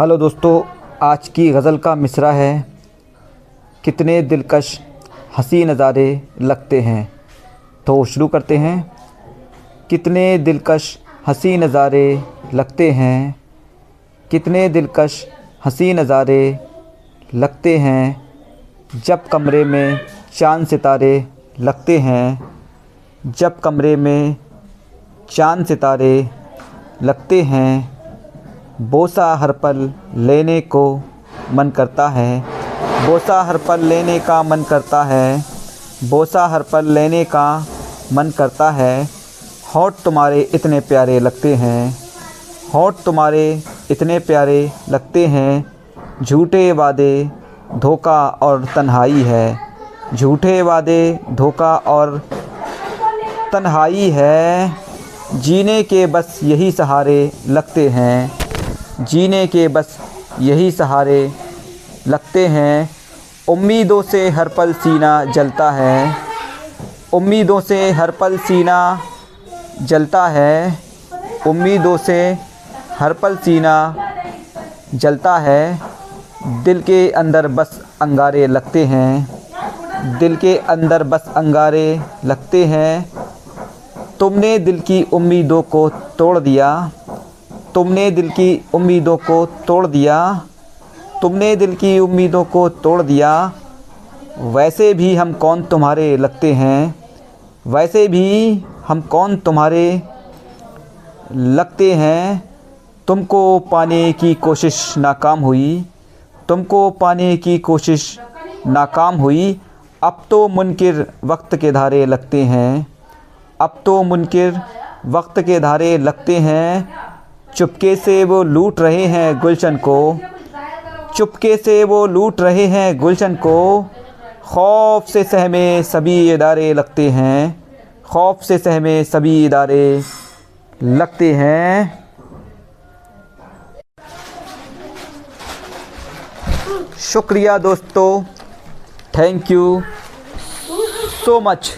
Hello दोस्तों, आज की गज़ल का मिसरा है। कितने दिलकश, हँसी नज़ारे लगते हैं। तो शुरू करते हैं। कितने दिलकश, हँसी नज़ारे लगते हैं। कितने दिलकश, हँसी नज़ारे लगते हैं। जब कमरे में चाँद सितारे लगते हैं। जब कमरे में चाँद सितारे लगते हैं। बोसा हर पल लेने को मन करता है। बोसा हर पल लेने का मन करता है। बोसा हर पल लेने का मन करता है। होठ तुम्हारे इतने प्यारे लगते हैं। होठ तुम्हारे इतने प्यारे लगते हैं। झूठे वादे धोखा और तन्हाई है। झूठे वादे धोखा और तन्हाई है। जीने के बस यही सहारे लगते हैं। जीने के बस यही सहारे लगते हैं। उम्मीदों से हर पल सीना जलता है। उम्मीदों से हर पल सीना जलता है। उम्मीदों से हर पल सीना जलता है। दिल के अंदर बस अंगारे लगते हैं। दिल के अंदर बस अंगारे लगते हैं। तुमने दिल की उम्मीदों को तोड़ दिया। तुमने दिल की उम्मीदों को तोड़ दिया, तुमने दिल की उम्मीदों को तोड़ दिया, वैसे भी हम कौन तुम्हारे लगते हैं, वैसे भी हम कौन तुम्हारे लगते हैं। तुमको पाने की कोशिश नाकाम हुई, तुमको पाने की कोशिश नाकाम हुई, अब तो मुनकिर वक्त के धारे लगते हैं, अब तो मुनकिर वक्त के धारे लगते हैं चुपके से वो लूट रहे हैं गुलशन को। चुपके से वो लूट रहे हैं गुलशन को। खौफ से सहमे सभी इदारे लगते हैं। खौफ से सहमे सभी इदारे लगते हैं। शुक्रिया दोस्तों। Thank you so much